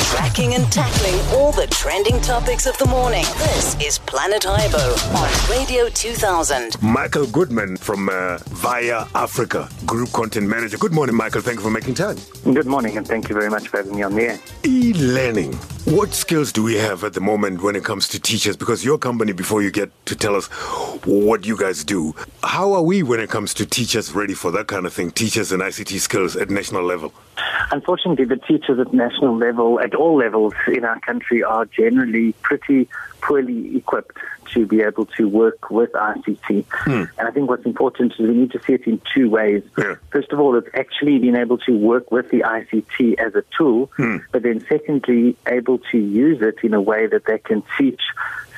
Tracking and tackling all the trending topics of the morning. This is Planet Ibo on Radio 2000. Michael Goodman from uh, Via Afrika, Group Content Manager. Good morning, Michael. Thank you for making time. Good morning, and thank you very much for having me on the air. E learning. What skills do we have at the moment when it comes to teachers? Because your company, before you get to tell us what you guys do, how are we when it comes to teachers ready for that kind of thing? Teachers and ICT skills at national level? Unfortunately, the teachers at national level, at all levels in our country, are generally pretty poorly equipped to be able to work with ICT. Hmm. And I think what's important is we need to see it in two ways. Yeah. First of all, it's actually being able to work with the ICT as a tool, hmm. but then secondly, able to use it in a way that they can teach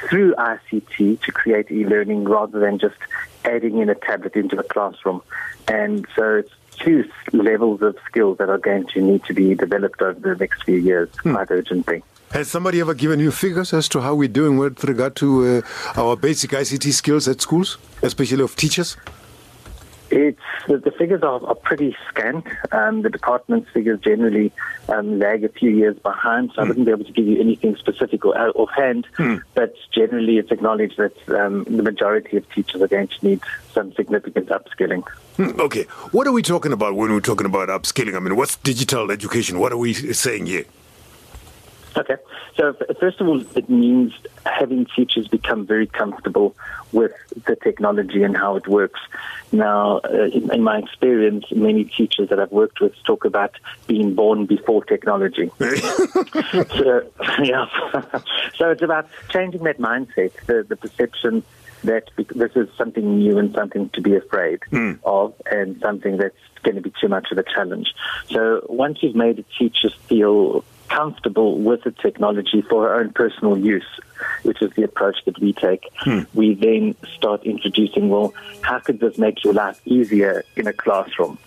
through ICT to create e-learning rather than just adding in a tablet into a classroom. And so it's two levels of skills that are going to need to be developed over the next few years quite urgently. Has somebody ever given you figures as to how we're doing with regard to uh, our basic ICT skills at schools, especially of teachers? It's the, the figures are, are pretty scant. Um, the department's figures generally um, lag a few years behind, so I wouldn't be able to give you anything specific or out offhand. But generally, it's acknowledged that um, the majority of teachers are going to need some significant upskilling. Okay. What are we talking about when we're talking about upskilling? I mean, what's digital education? What are we saying here? Okay. So, first of all, it means having teachers become very comfortable with the technology and how it works. Now, uh, in, in my experience, many teachers that I've worked with talk about being born before technology. so, yeah. so it's about changing that mindset, the, the perception that this is something new and something to be afraid hmm. of, and something that's going to be too much of a challenge. So once you've made the teachers feel comfortable with the technology for her own personal use, which is the approach that we take, hmm. we then start introducing, well, how could this make your life easier in a classroom?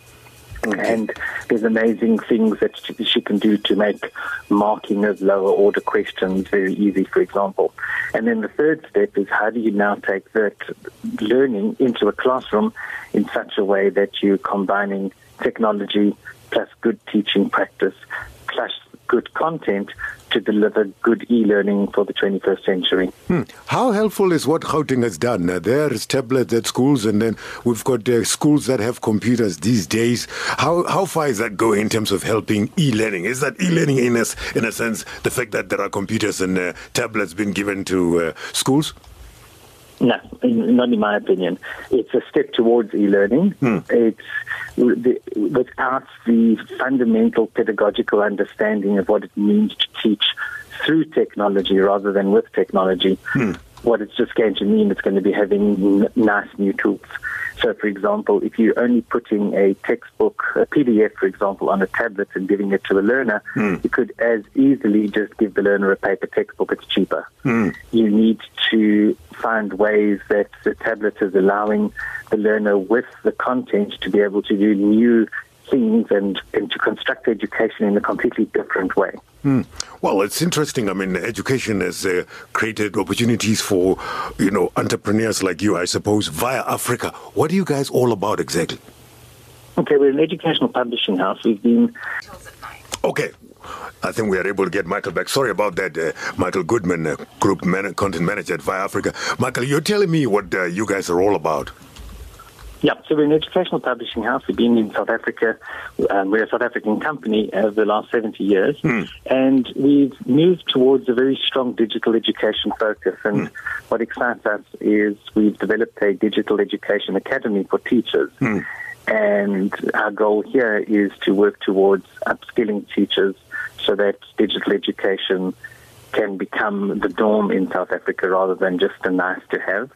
And there's amazing things that she- can do to make marking of lower order questions very easy, for example. And then the third step is how do you now take that learning into a classroom in such a way that you're combining technology plus good teaching practice content to deliver good e-learning for the 21st century. Hmm. How helpful is what Gauteng has done? Uh, there is tablets at schools, and then we've got uh, schools that have computers these days. How how far is that going in terms of helping e-learning? Is that e-learning in a, in a sense the fact that there are computers and uh, tablets being given to uh, schools? No, in, not in my opinion. It's a step towards e-learning. Hmm. It's the, without the fundamental pedagogical understanding of what it means to teach through technology rather than with technology. Hmm. What it's just going to mean, it's going to be having n- nice new tools. So, for example, if you're only putting a textbook, a PDF, for example, on a tablet and giving it to a learner, hmm. you could as easily just give the learner a paper textbook. It's cheaper. Hmm. You need to find ways that the tablet is allowing the learner with the content to be able to do new things and, and to construct education in a completely different way. Hmm. Well, it's interesting. I mean, education has uh, created opportunities for, you know, entrepreneurs like you, I suppose, via Afrika. What are you guys all about exactly? Okay, we're an educational publishing house. We've been Okay. I think we are able to get Michael back. Sorry about that, uh, Michael Goodman, uh, Group man- Content Manager at Via Afrika. Michael, you're telling me what uh, you guys are all about. Yeah, so we're an educational publishing house. We've been in South Africa. Um, we're a South African company over the last 70 years. Hmm. And we've moved towards a very strong digital education focus. And hmm. what excites us is we've developed a digital education academy for teachers. Hmm. And our goal here is to work towards upskilling teachers so that digital education can become the norm in South Africa rather than just a nice to have.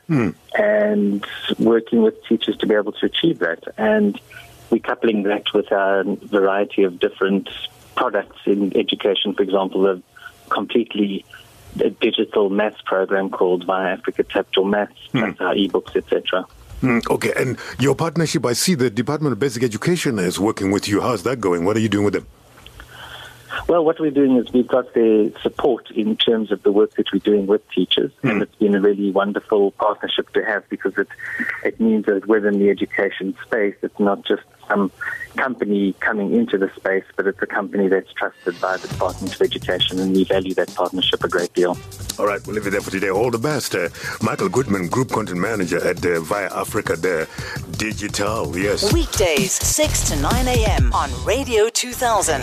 And working with teachers to be able to achieve that. And we're coupling that with a variety of different products in education, for example, a completely digital maths program called Via Afrika Capital Maths, plus our ebooks, etc. Hmm, okay, and your partnership, I see the Department of Basic Education is working with you. How's that going? What are you doing with them? Well, what we're doing is we've got the support in terms of the work that we're doing with teachers, and it's been a really wonderful partnership to have because it it means that within the education space, it's not just some company coming into the space, but it's a company that's trusted by the Department of Education, and we value that partnership a great deal. All right, we'll leave it there for today. All the best. Uh, Michael Goodman, Group Content Manager at uh, Via Afrika, the digital, yes. Weekdays, 6 to 9 a.m. on Radio 2000.